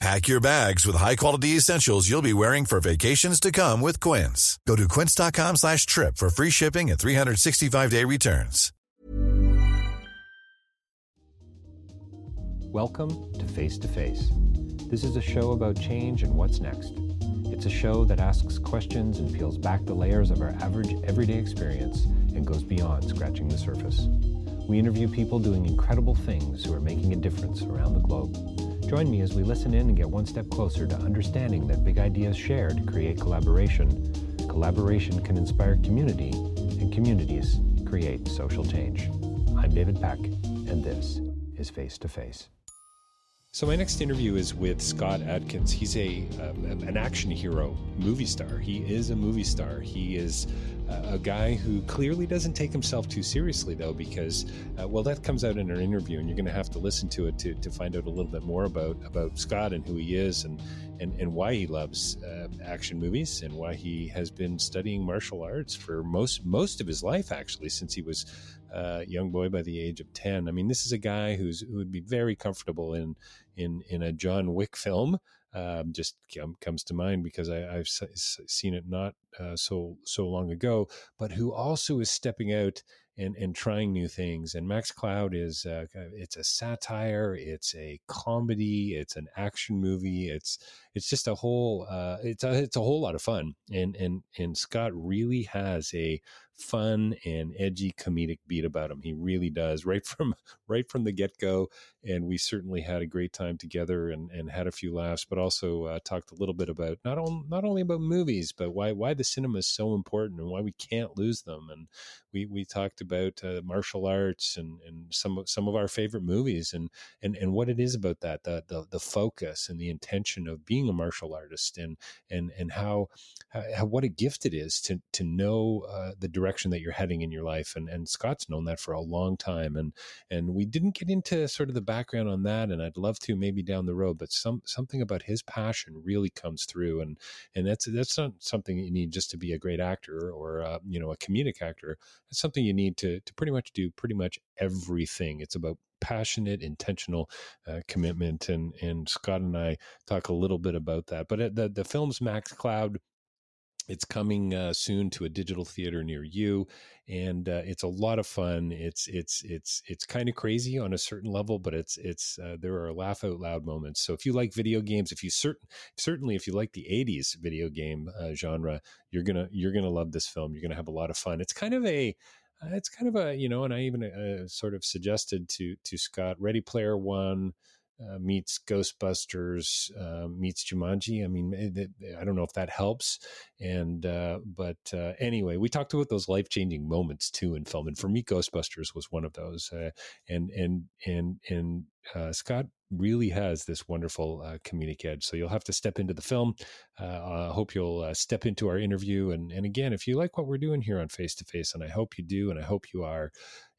Pack your bags with high-quality essentials you'll be wearing for vacations to come with Quince. Go to quince.com slash trip for free shipping and 365-day returns. Welcome to Face to Face. This is a show about change and what's next. It's a show that asks questions and peels back the layers of our average everyday experience and goes beyond scratching the surface. We interview people doing incredible things who are making a difference around the globe. Join me as we listen in and get one step closer to understanding that big ideas shared create collaboration, collaboration can inspire community, and communities create social change. I'm David Peck, and this is Face to Face. So my next interview is with Scott Adkins. He's a um, an action hero, movie star. He is a movie star. He is a guy who clearly doesn't take himself too seriously, though, because uh, well, that comes out in our interview, and you're going to have to listen to it to, to find out a little bit more about about Scott and who he is, and and, and why he loves uh, action movies, and why he has been studying martial arts for most most of his life, actually, since he was uh, young boy by the age of 10. I mean, this is a guy who's who would be very comfortable in in in a John Wick film. Um, just comes to mind because I, have s- seen it not uh, so so long ago, but who also is stepping out and and trying new things. And Max Cloud is uh, it's a satire, it's a comedy, it's an action movie. It's it's just a whole uh, it's a it's a whole lot of fun. And and and Scott really has a fun and edgy comedic beat about him. He really does right from right from the get go. And we certainly had a great time together and, and had a few laughs, but also uh, talked a little bit about not on, not only about movies, but why why the cinema is so important and why we can't lose them. And we we talked about uh, martial arts and and some some of our favorite movies and and and what it is about that the the, the focus and the intention of being a martial artist and and and how, how what a gift it is to to know uh, the direction that you're heading in your life and and Scott's known that for a long time and and we didn't get into sort of the background on that and I'd love to maybe down the road but some something about his passion really comes through and and that's that's not something you need just to be a great actor or uh, you know a comedic actor it's something you need to to pretty much do pretty much everything. It's about passionate, intentional uh, commitment, and and Scott and I talk a little bit about that. But the the film's Max Cloud. It's coming uh, soon to a digital theater near you, and uh, it's a lot of fun. It's it's it's it's kind of crazy on a certain level, but it's it's uh, there are laugh out loud moments. So if you like video games, if you certain certainly if you like the '80s video game uh, genre, you're gonna you're gonna love this film. You're gonna have a lot of fun. It's kind of a it's kind of a you know, and I even uh, sort of suggested to to Scott, Ready Player One uh, meets Ghostbusters uh, meets Jumanji. I mean, it, I don't know if that helps. And uh, but uh, anyway, we talked about those life changing moments too in film, and for me, Ghostbusters was one of those. Uh, and and and and Scott really has this wonderful comedic edge. So you'll have to step into the film. I hope you'll step into our interview. And, and again, if you like what we're doing here on Face to Face, and I hope you do, and I hope you are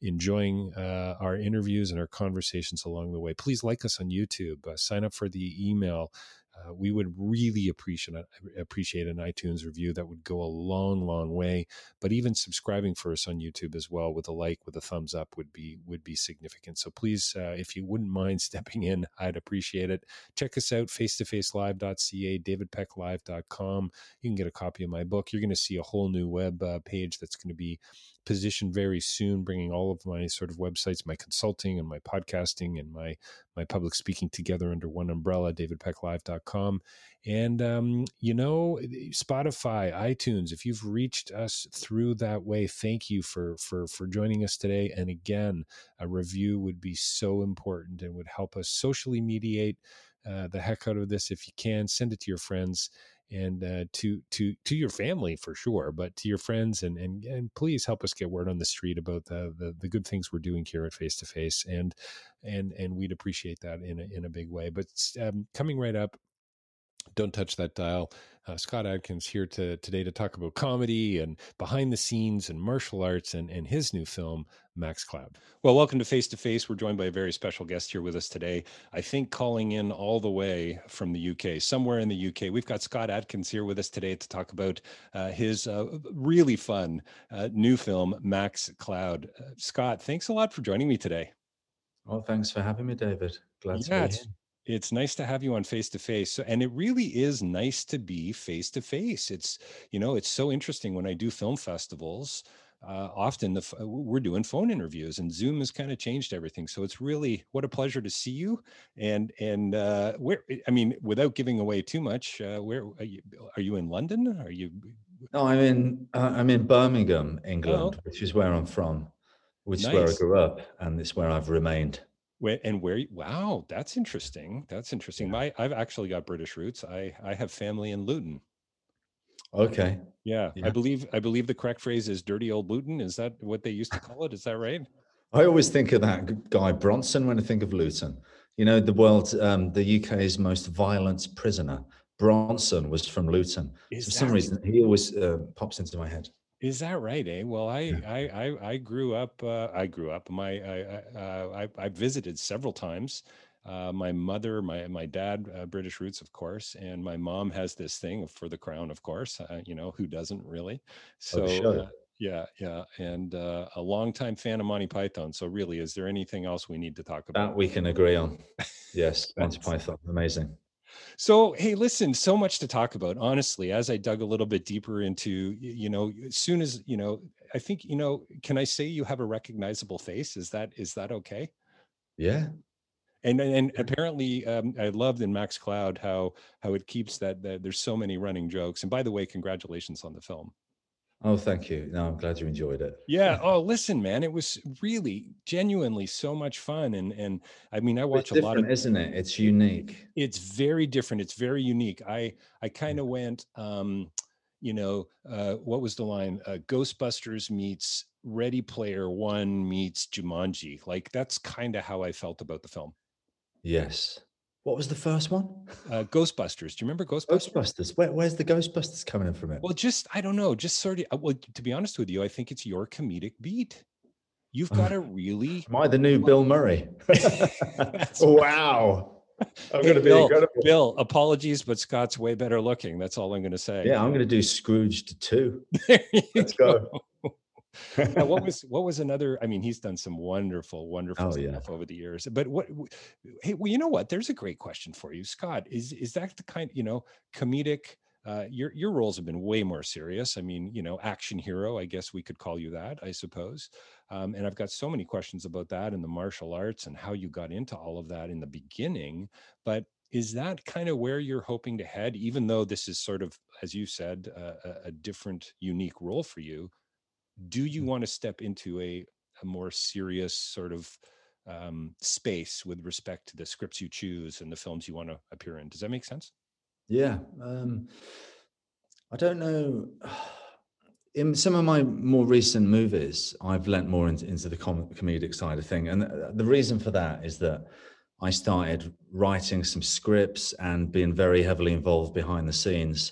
enjoying uh, our interviews and our conversations along the way, please like us on YouTube. Uh, sign up for the email uh, we would really appreciate appreciate an iTunes review. That would go a long, long way. But even subscribing for us on YouTube as well, with a like, with a thumbs up, would be would be significant. So please, uh, if you wouldn't mind stepping in, I'd appreciate it. Check us out, face to face facelive.ca, davidpecklive.com. You can get a copy of my book. You're going to see a whole new web uh, page that's going to be position very soon, bringing all of my sort of websites, my consulting and my podcasting and my my public speaking together under one umbrella, davidpecklive.com. And, um, you know, Spotify, iTunes, if you've reached us through that way, thank you for, for, for joining us today. And again, a review would be so important and would help us socially mediate uh, the heck out of this. If you can, send it to your friends and uh, to to to your family for sure, but to your friends and and and please help us get word on the street about the the, the good things we're doing here at Face to Face, and and and we'd appreciate that in a, in a big way. But um, coming right up, don't touch that dial. Uh, Scott Adkins here to today to talk about comedy and behind the scenes and martial arts and, and his new film, Max Cloud. Well, welcome to Face to Face. We're joined by a very special guest here with us today. I think calling in all the way from the UK, somewhere in the UK. We've got Scott Adkins here with us today to talk about uh, his uh, really fun uh, new film, Max Cloud. Uh, Scott, thanks a lot for joining me today. Well, thanks for having me, David. Glad yeah, to be here it's nice to have you on face to face and it really is nice to be face to face it's you know it's so interesting when i do film festivals uh, often the we're doing phone interviews and zoom has kind of changed everything so it's really what a pleasure to see you and and uh where i mean without giving away too much uh where are you, are you in london are you no i'm in uh, i'm in birmingham england oh. which is where i'm from which nice. is where i grew up and it's where i've remained where, and where? Wow, that's interesting. That's interesting. Yeah. My, I've actually got British roots. I, I have family in Luton. Okay. Yeah, yeah, I believe I believe the correct phrase is "dirty old Luton." Is that what they used to call it? Is that right? I always think of that guy Bronson when I think of Luton. You know, the world, um, the UK's most violent prisoner, Bronson, was from Luton. Is For some reason, he always uh, pops into my head. Is that right? Eh. Well, I I I, I grew up. Uh, I grew up. My I I, uh, I, I visited several times. Uh, my mother, my my dad, uh, British roots, of course, and my mom has this thing for the crown, of course. Uh, you know who doesn't really? Oh, so uh, yeah, yeah, and uh, a longtime fan of Monty Python. So really, is there anything else we need to talk about? That we can agree on. Yes, Monty Python, amazing. So, hey, listen, so much to talk about. Honestly, as I dug a little bit deeper into, you know, as soon as, you know, I think, you know, can I say you have a recognizable face? Is that is that okay? Yeah. And and apparently, um, I loved in Max Cloud how how it keeps that, that there's so many running jokes. And by the way, congratulations on the film. Oh, thank you. No, I'm glad you enjoyed it. Yeah. Oh, listen, man, it was really genuinely so much fun. And and I mean, I watch a lot of isn't it? It's unique. It's very different. It's very unique. I I kind of went um, you know, uh, what was the line? Uh, Ghostbusters meets Ready Player One meets Jumanji. Like that's kind of how I felt about the film. Yes. What was the first one? Uh, Ghostbusters. Do you remember Ghostbusters? Ghostbusters. Where, where's the Ghostbusters coming in from it? Well, just I don't know. Just sort of. Uh, well, to be honest with you, I think it's your comedic beat. You've got a really. Am I the new Bill Murray? wow. I'm hey, going to be Bill, incredible. Bill, apologies, but Scott's way better looking. That's all I'm going to say. Yeah, I'm going to do Scrooge to too. Let's go. go now, what was what was another? I mean, he's done some wonderful, wonderful oh, stuff yeah. over the years. But what? Hey, well, you know what? There's a great question for you, Scott. Is is that the kind? You know, comedic. Uh, your your roles have been way more serious. I mean, you know, action hero. I guess we could call you that. I suppose. Um, and I've got so many questions about that and the martial arts and how you got into all of that in the beginning. But is that kind of where you're hoping to head even though this is sort of as you said uh, a different unique role for you do you mm. want to step into a, a more serious sort of um, space with respect to the scripts you choose and the films you want to appear in? Does that make sense? Yeah. Um, I don't know. In some of my more recent movies, I've lent more into, into the com- comedic side of thing, and the, the reason for that is that I started writing some scripts and being very heavily involved behind the scenes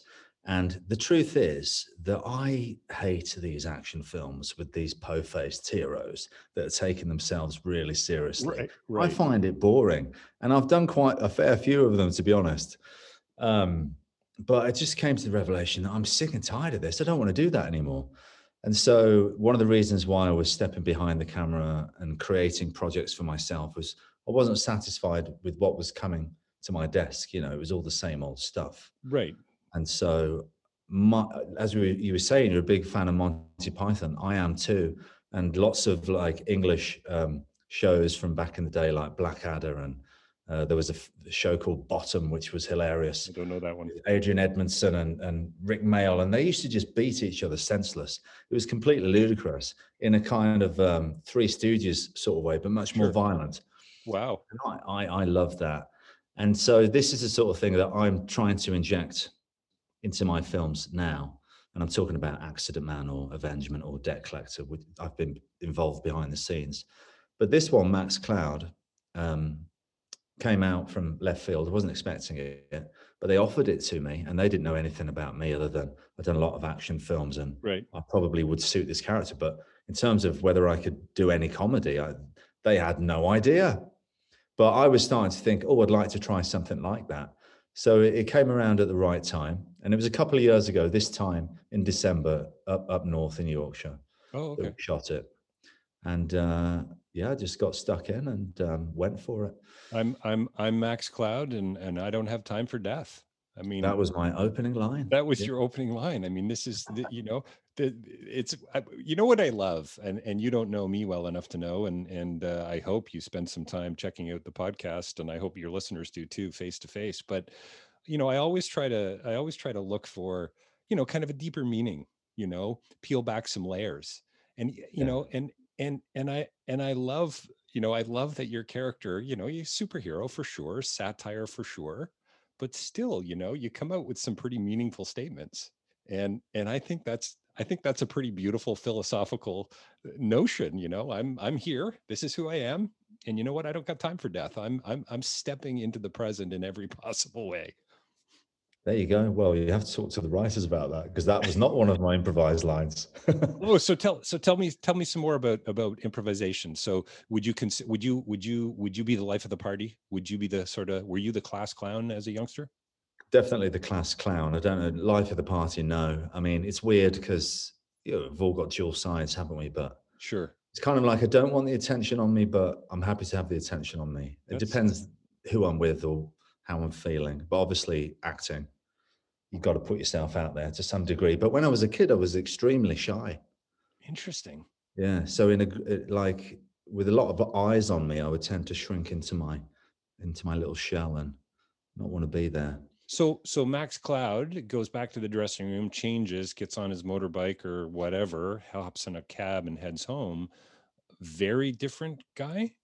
and the truth is that I hate these action films with these po-faced heroes that are taking themselves really seriously. Right, right. I find it boring, and I've done quite a fair few of them, to be honest. Um, but I just came to the revelation that I'm sick and tired of this. I don't want to do that anymore. And so, one of the reasons why I was stepping behind the camera and creating projects for myself was I wasn't satisfied with what was coming to my desk. You know, it was all the same old stuff. Right. And so my, as we, you were saying, you're a big fan of Monty Python. I am too, and lots of like English um, shows from back in the day, like Blackadder, and uh, there was a, f- a show called Bottom, which was hilarious. I don't know that one. Adrian Edmondson and, and Rick Mayall, and they used to just beat each other senseless. It was completely ludicrous in a kind of um, Three Stooges sort of way, but much more Sure. violent. Wow. And I, I, I love that. And so this is the sort of thing that I'm trying to inject into my films now. And I'm talking about Accident Man or Avengement or Debt Collector. which I've been involved behind the scenes. But this one, Max Cloud, um, came out from left field. I wasn't expecting it, but they offered it to me and they didn't know anything about me other than I've done a lot of action films and Right. I probably would suit this character. But in terms of whether I could do any comedy, I, they had no idea. But I was starting to think, oh, I'd like to try something like that. So it, it came around at the right time. And it was a couple of years ago, this time in December, up, up north in Yorkshire, Oh, okay. shot it. And uh, yeah, I just got stuck in and um, went for it. I'm I'm I'm Max Cloud, and and I don't have time for death. I mean, That was my opening line. that was Yeah. your opening line. I mean, this is the, you know the it's you know what I love, and and you don't know me well enough to know, and and uh, I hope you spend some time checking out the podcast, and I hope your listeners do too, face to face. But you know, I always try to I always try to look for you know kind of a deeper meaning. You know, peel back some layers, and you Yeah. know, and and and I and I love you know I love that your character, you know, you superhero for sure, satire for sure, but still, you know, you come out with some pretty meaningful statements, and and I think that's I think that's a pretty beautiful philosophical uh, notion. You know, I'm I'm here. This is who I am, and you know what? I don't got time for death. I'm I'm I'm stepping into the present in every possible way. There you go. Well, you have to talk to the writers about that because that was not one of my improvised lines. Oh, so tell so tell me tell me some more about about improvisation. So would you consider would you would you would you be the life of the party? Would you be the sort of were you the class clown as a youngster? Definitely the class clown. I don't know. Life of the party, no. I mean, it's weird because you know, we've all got dual sides, haven't we? But Sure. it's kind of like I don't want the attention on me, but I'm happy to have the attention on me. It That's- depends who I'm with or how I'm feeling. But obviously, acting, you've got to put yourself out there to some degree. But when I was a kid, I was extremely shy. Interesting. Yeah. So in a uh, like with a lot of eyes on me, I would tend to shrink into my into my little shell and not want to be there. So so Max Cloud goes back to the dressing room, changes, gets on his motorbike or whatever, hops in a cab and heads home. Very different guy.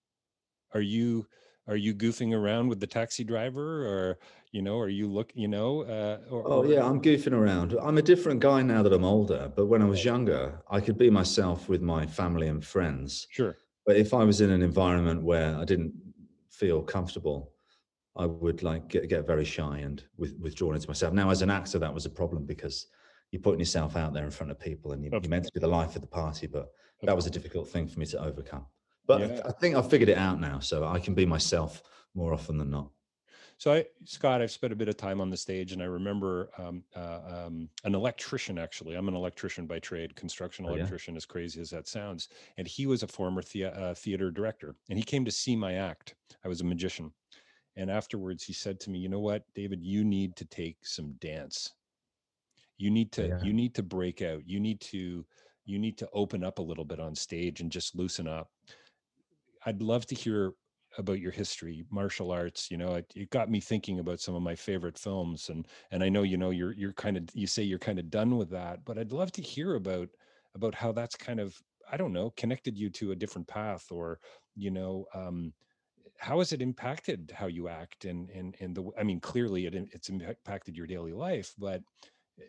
Are you are you goofing around with the taxi driver or you know are you look you know uh or, Oh yeah, I'm goofing around. I'm a different guy now that I'm older. But when I was younger, I could be myself with my family and friends. sure But if I was in an environment where I didn't feel comfortable, I would like get, get very shy and with, withdrawn into myself. Now, as an actor, that was a problem because you're putting yourself out there in front of people and you, Of you're meant to be the life of the party. But that was a difficult thing for me to overcome. But I Yeah. I think I've figured it out now, so I can be myself more often than not. So I, Scott, I've spent a bit of time on the stage, and I remember um, uh, um, an electrician. Actually, I'm an electrician by trade, construction Oh, yeah? electrician, as crazy as that sounds. And he was a former thea- uh, theater director, and he came to see my act. I was a magician, and afterwards he said to me, "You know what, David? You need to take some dance. You need to Yeah. you need to break out. You need to you need to open up a little bit on stage and just loosen up." I'd love to hear about your history martial arts you know it, it got me thinking about some of my favorite films and and i know you know you're you're kind of you say you're kind of done with that but i'd love to hear about about how that's kind of i don't know connected you to a different path or you know um how has it impacted how you act and and and the i mean clearly it it's impacted your daily life but eh,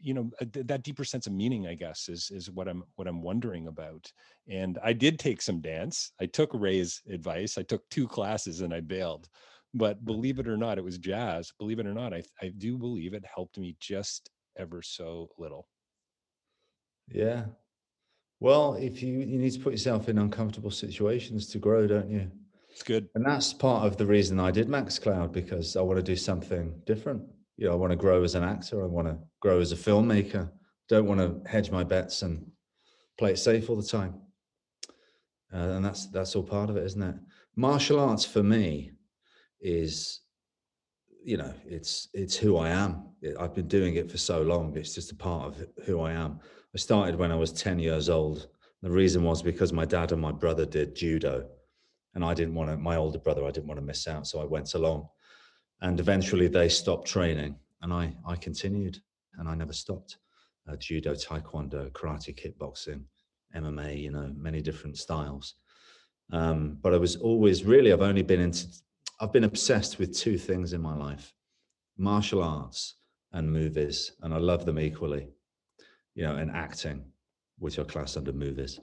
you know uh, th- that deeper sense of meaning i guess is is what i'm what i'm wondering about. And i did take some dance. I took ray's advice. I took two classes and i bailed. But believe it or not it was jazz. Believe it or not i i do believe it helped me just ever so little. Yeah. Well, if you you need to put yourself in uncomfortable situations to grow, don't you? it's good. And that's part of the reason I did Max Cloud because I want to do something different. You know, I want to grow as an actor. I want to grow as a filmmaker. Don't want to hedge my bets and play it safe all the time. Uh, and that's that's all part of it, isn't it? Martial arts for me is you know, it's it's who I am. I've been doing it for so long. It's just a part of who I am. I started when I was 10 years old. The reason was because my dad and my brother did judo, and I didn't want to. My older brother, I didn't want to miss out, so I went along. And eventually, they stopped training, and I I continued, and I never stopped. Uh, judo, taekwondo, karate, kickboxing, MMA. You know, many different styles. Um, but I was always really. I've only been into I've been obsessed with two things in my life martial arts and movies, and I love them equally, you know, and acting, which are classed under movies.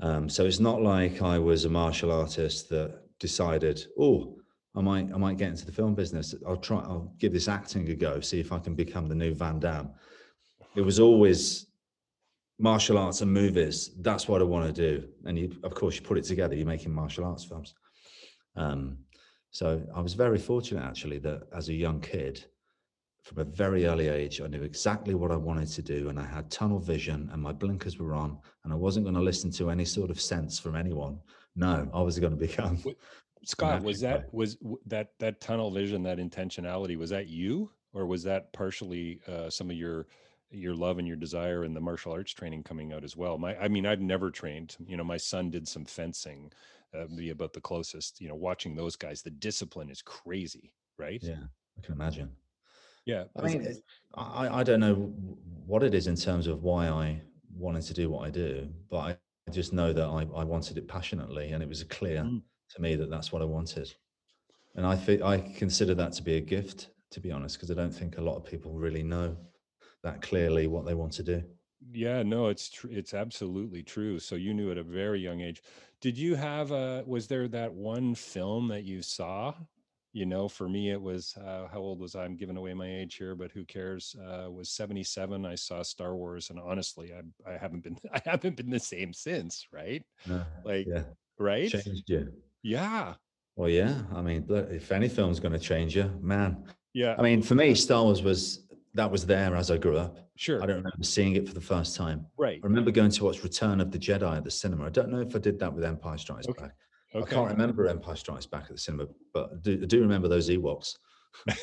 Um, so it's not like I was a martial artist that decided, oh, I might, I might get into the film business. I'll try, I'll give this acting a go, see if I can become the new Van Damme. It was always martial arts and movies. That's what I want to do. And you, of course, you put it together. You're making martial arts films. Um, so I was very fortunate actually that as a young kid, from a very early age, I knew exactly what I wanted to do, and I had tunnel vision, and my blinkers were on, and I wasn't going to listen to any sort of sense from anyone. No, I was going to become. Scott, was that was that that tunnel vision, that intentionality, was that you, or was that partially uh, some of your your love and your desire and the martial arts training coming out as well? My, I mean, I've never trained. You know, my son did some fencing uh, be about the closest. You know, watching those guys, the discipline is crazy, right? Yeah, I can imagine. Yeah, I mean, I I don't know what it is in terms of why I wanted to do what I do, but I just know that I I wanted it passionately, and it was a clear mm. To me that that's what I wanted. And I think I consider that to be a gift, to be honest, because I don't think a lot of people really know that clearly what they want to do. Yeah, no, it's true. It's absolutely true. So you knew at a very young age. Did you have a, was there that one film that you saw? You know, for me, it was, uh, how old was I? I'm giving away my age here, but who cares? Uh, was 77. I saw Star Wars and honestly, I, I haven't been, I haven't been the same since, right? Uh, like, yeah. right? Changed you. Yeah. Well, yeah. I mean, if any film's going to change you, man. Yeah. I mean, for me, Star Wars was that was there as I grew up. Sure. I don't remember seeing it for the first time. Right. I remember going to watch Return of the Jedi at the cinema. I don't know if I did that with Empire Strikes okay. Back. Okay. I can't remember Empire Strikes Back at the cinema, but I do, I do remember those Ewoks. yeah.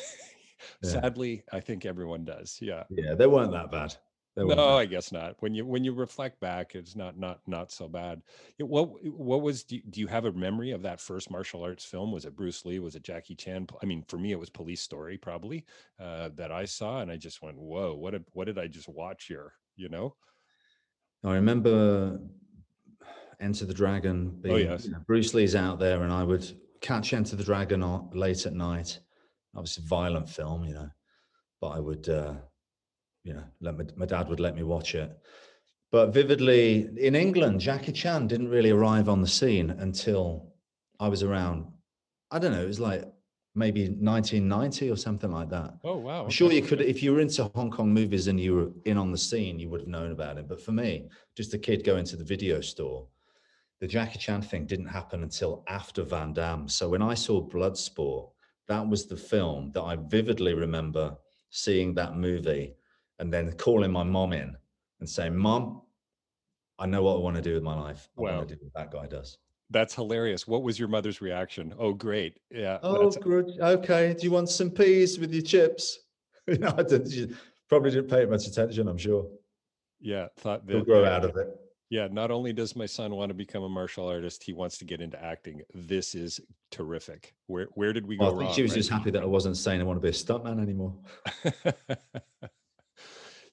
Sadly, I think everyone does. Yeah. Yeah, they weren't that bad no i guess not. When you when you reflect back it's not not not so bad. What what was do you have a memory of that first martial arts film? Was it bruce lee? Was it jackie chan? I mean for me it was police story probably uh, that i saw and i just went whoa what did what did i just watch here? You know? I remember enter the dragon oh, being, oh yes. you know, bruce lee's out there and i would catch enter the dragon late at night. Obviously violent film you know but i would uh you know, let my, my dad would let me watch it. But vividly in England, Jackie Chan didn't really arrive on the scene until I was around. I don't know. It was like maybe 1990 or something like that. Oh wow! I'm sure you could, if you were into Hong Kong movies and you were in on the scene, you would have known about it. But for me, just a kid going to the video store, the Jackie Chan thing didn't happen until after Van Damme. So when I saw Bloodsport, that was the film that I vividly remember seeing that movie and then calling my mom in and saying, "Mom, I know what I want to do with my life. I wow. want to do what that guy does." That's hilarious. What was your mother's reaction? Oh, great. Yeah. Oh, good. Okay. Do you want some peas with your chips? you know, she probably didn't pay much attention, I'm sure. Yeah. Thought that, He'll grow out of it. Yeah. Not only does my son want to become a martial artist, he wants to get into acting. This is terrific. Where where did we go? Well, I think wrong, she was right? just happy that I wasn't saying I want to be a stuntman anymore.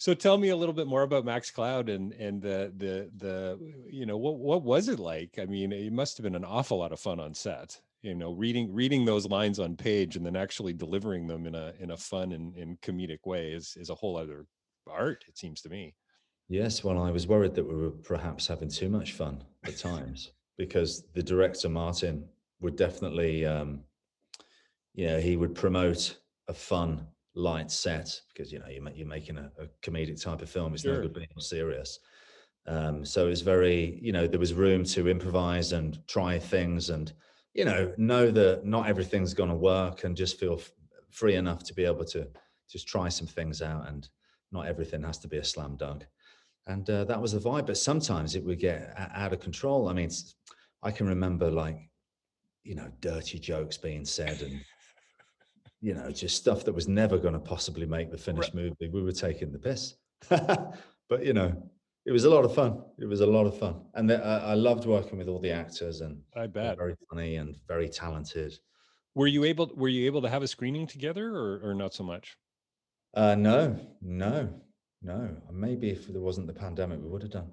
so tell me a little bit more about Max Cloud and and the the the you know what what was it like? I mean, it must have been an awful lot of fun on set. You know, reading reading those lines on page and then actually delivering them in a in a fun and, and comedic way is is a whole other art. It seems to me. Yes, well, I was worried that we were perhaps having too much fun at times because the director Martin would definitely, um, yeah, he would promote a fun light set because you know you're, you're making a, a comedic type of film. It's sure. no good being serious. Um, so it's very, you know, there was room to improvise and try things, and you know, know that not everything's going to work, and just feel f- free enough to be able to just try some things out, and not everything has to be a slam dunk. And uh, that was the vibe. But sometimes it would get out of control. I mean, I can remember like, you know, dirty jokes being said and you know, just stuff that was never going to possibly make the finished movie. We were taking the piss, but you know, it was a lot of fun. It was a lot of fun, and the, I, I loved working with all the actors, and I bet. very funny and very talented. Were you able Were you able to have a screening together, or, or not so much? Uh, no, no, no. Maybe if there wasn't the pandemic, we would have done.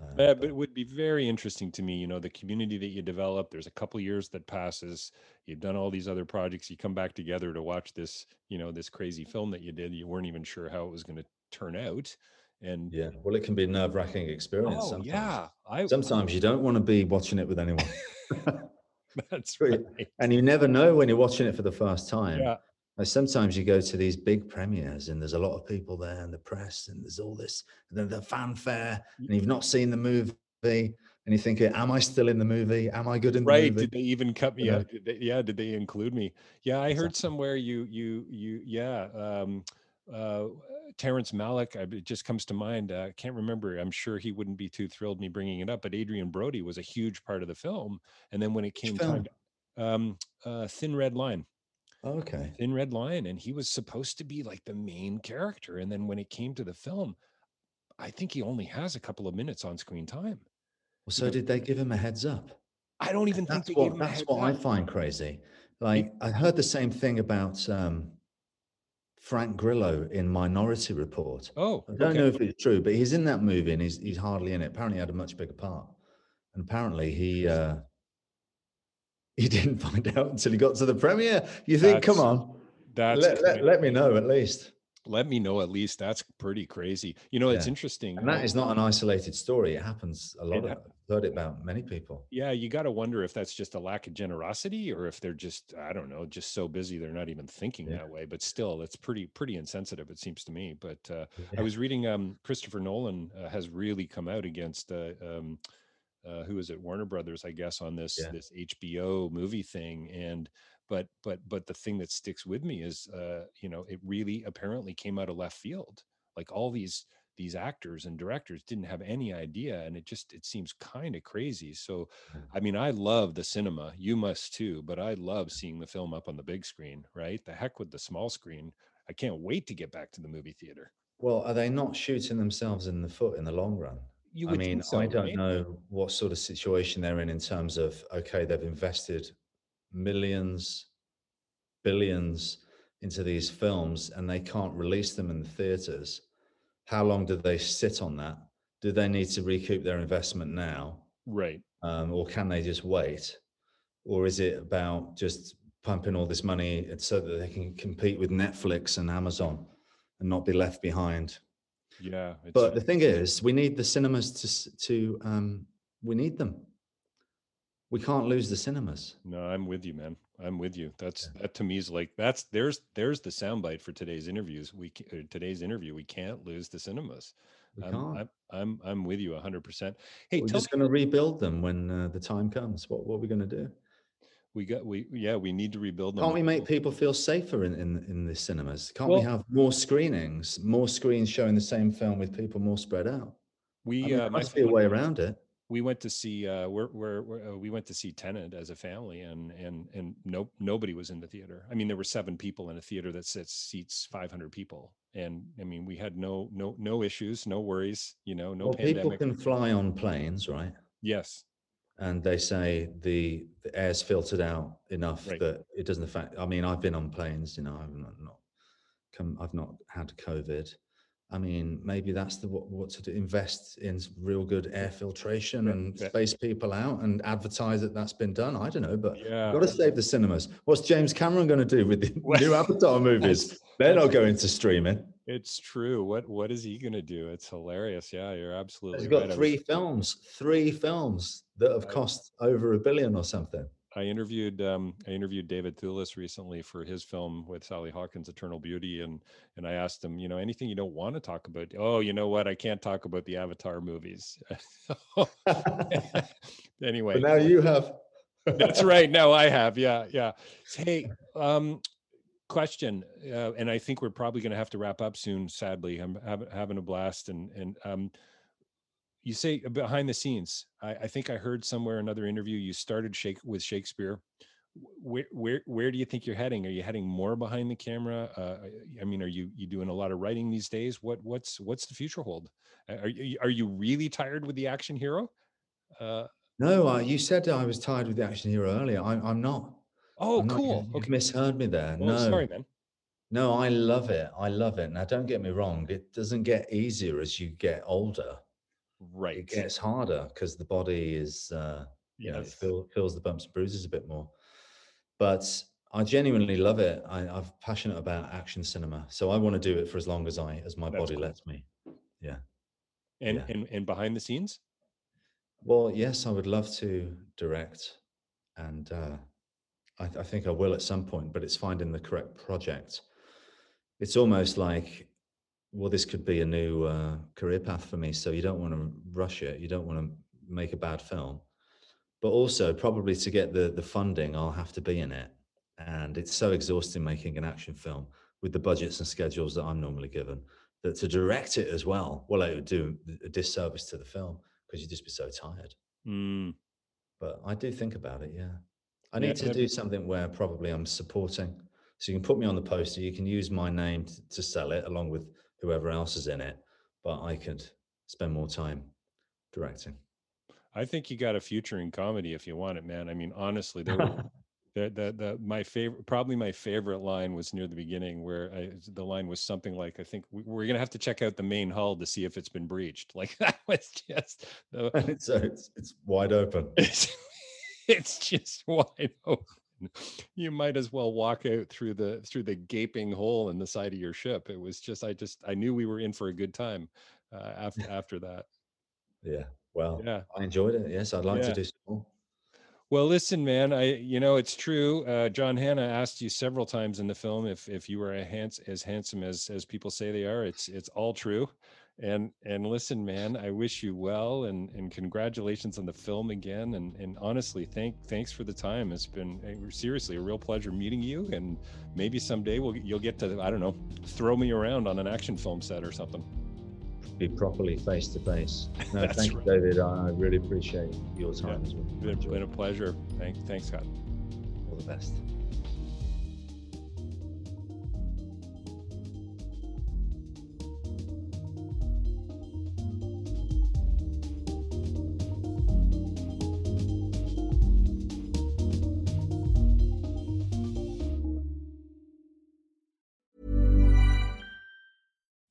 Uh, Yeah, but it would be very interesting to me. You know, the community that you develop. There's a couple years that passes. You've done all these other projects. You come back together to watch this. You know, this crazy film that you did. You weren't even sure how it was going to turn out. And yeah, well, it can be a nerve wracking experience. oh sometimes. yeah, I Sometimes you don't want to be watching it with anyone. that's Right. right. and you never know when you're watching it for the first time. Yeah. Sometimes you go to these big premieres and there's a lot of people there and the press and there's all this, and then the fanfare, and you've not seen the movie, and you think Am I still in the movie? Am I good in the right movie? did they even cut me yeah did they, yeah did they include me? Yeah i heard somewhere you you you yeah um uh terrence malick it just comes to mind uh, can't remember i'm sure he wouldn't be too thrilled me bringing it up but adrien brody was a huge part of the film and then when it came time um uh thin red line Okay. thin red line and he was supposed to be like the main character and then when it came to the film i think he only has a couple of minutes on screen time Well, so did they give him a heads up? i don't even think That's they what, gave him a that's what I find crazy. Like I heard the same thing about um, Frank Grillo in Minority Report. oh I don't okay. know if it's true, but he's in that movie and he's he's hardly in it. Apparently, he had a much bigger part, and apparently he uh, he didn't find out until he got to the premiere. You think, come on, that's let, let, let me know at least. let me know at least that's pretty crazy you know it's interesting And that uh, not an isolated story. It happens a lot. It Of, I've heard it about many people. yeah you got to wonder if that's just a lack of generosity or if they're just i don't know just so busy they're not even thinking Yeah. that way but still that's pretty pretty insensitive it seems to me but uh, Yeah. i was reading um christopher nolan uh, has really come out against uh, um uh, who is it warner brothers i guess on this Yeah. this hbo movie thing and but but but the thing that sticks with me is uh you know it really apparently came out of left field. Like all these these actors and directors didn't have any idea and it just it seems kind of crazy. So i mean i love the cinema you must too but i love seeing the film up on the big screen right? The heck with the small screen. I can't wait to get back to the movie theater. Well, are they not shooting themselves in the foot in the long run? You I mean, so, I don't right? know what sort of situation they're in in terms of okay, they've invested millions, billions into these films and they can't release them in the theaters. How long do they sit on that? Do they need to recoup their investment now? right Um, or can they just wait? Or is it about just pumping all this money so that they can compete with Netflix and Amazon and not be left behind? Yeah it's, But the thing is, we need the cinemas to to um, we need them. We can't lose the cinemas. No, I'm with you, man. I'm with you. That's that to me is like that's there's there's the soundbite for today's interviews. We uh, today's interview. We can't lose the cinemas. We I'm, can't. I'm I'm I'm with you 100. percent Hey, We're just going to rebuild them when uh, the time comes. What what are we going to do? We got we yeah we need to rebuild them. Can't we make people feel safer in in, in the cinemas? Can't we have more screenings, more screens showing the same film with people more spread out? We I mean, uh, must be a way around it. we went to see uh we're, we're, we're uh, we went to see Tenet as a family and and and no nobody was in the theater. I mean there were seven people in a theater that sits seats 500 people and I mean we had no no no issues, no worries, you know, no well, people can fly on planes, right? yes. And they say the, the air's filtered out enough Right. that it doesn't affect. I mean, I've been on planes, you know, I've not, not come, I've not had COVID. I mean, maybe that's the what, what to do. Invest in real good air filtration Yeah, and yeah. space people out and advertise that that's been done. I don't know, but Yeah. got to save the cinemas. What's James Cameron going to do with the new Avatar movies? They're not going to streaming. It's true. What what is he gonna do? It's hilarious. Yeah, you're absolutely He's right. got was- three films, three films that have cost over a billion or something. I interviewed um, I interviewed David Thewlis recently for his film with Sally Hawkins, Eternal Beauty, and and I asked him, you know, anything you don't want to talk about. Oh, you know what? I can't talk about the Avatar movies. anyway, But now you have. that's right. Now I have. Yeah, yeah. Hey, um, question, uh, and I think we're probably going to have to wrap up soon. Sadly, I'm having having a blast, and and um, you say behind the scenes. I, I think I heard somewhere another interview. You started shake with Shakespeare where where where do you think you're heading? Are you heading more behind the camera? Uh, I mean, are you you doing a lot of writing these days? What what's what's the future hold? Are you are you really tired with the action hero? Uh, no, uh, you said I was tired with the action hero earlier. I, am not. Oh, I'm cool. You okay. misheard me there. Well, no, sorry, man. No, I love it. I love it. Now, don't get me wrong. It doesn't get easier as you get older. Right. It gets harder because the body is, uh, you yes. know, feel, feels the bumps and bruises a bit more. But I genuinely love it. I, am passionate about action cinema, so I want to do it for as long as I as my That's body cool. lets me. Yeah. And yeah. and and behind the scenes. Well, yes, I would love to direct, and uh, I, I think I will at some point. But it's finding the correct project. It's almost like, well, this could be a new uh, career path for me. So you don't want to rush it. You don't want to make a bad film but also probably to get the the funding i'll have to be in it and it's so exhausting making an action film with the budgets and schedules that i'm normally given that to direct it as well well it would do a disservice to the film because you'd just be so tired mm. but i do think about it yeah i need yeah, to do something where probably i'm supporting so you can put me on the poster you can use my name to, to sell it along with whoever else is in it but i could spend more time directing I think you got a future in comedy if you want it, man. I mean, honestly, there were, the, the the my favorite, probably my favorite line was near the beginning where I, the line was something like, "I think we, are gonna have to check out the main hull to see if it's been breached." Like that was just the, it's, it's it's wide open. It's, it's just wide open. You might as well walk out through the through the gaping hole in the side of your ship. It was just, I just, I knew we were in for a good time uh, after after that. Yeah. Well, yeah, I enjoyed it. Yes, I'd like yeah. to do some more. Well, listen, man. I, you know, it's true. Uh, John Hannah asked you several times in the film if if you were a hands, as handsome as as people say they are. It's it's all true. And and listen, man. I wish you well and and congratulations on the film again. And and honestly, thank thanks for the time. It's been seriously a real pleasure meeting you. And maybe someday we'll you'll get to I don't know throw me around on an action film set or something be properly face to face. No, thank right. you, David. I really appreciate your time yeah, as well. It's been a pleasure. Thanks, thanks, Scott. All the best.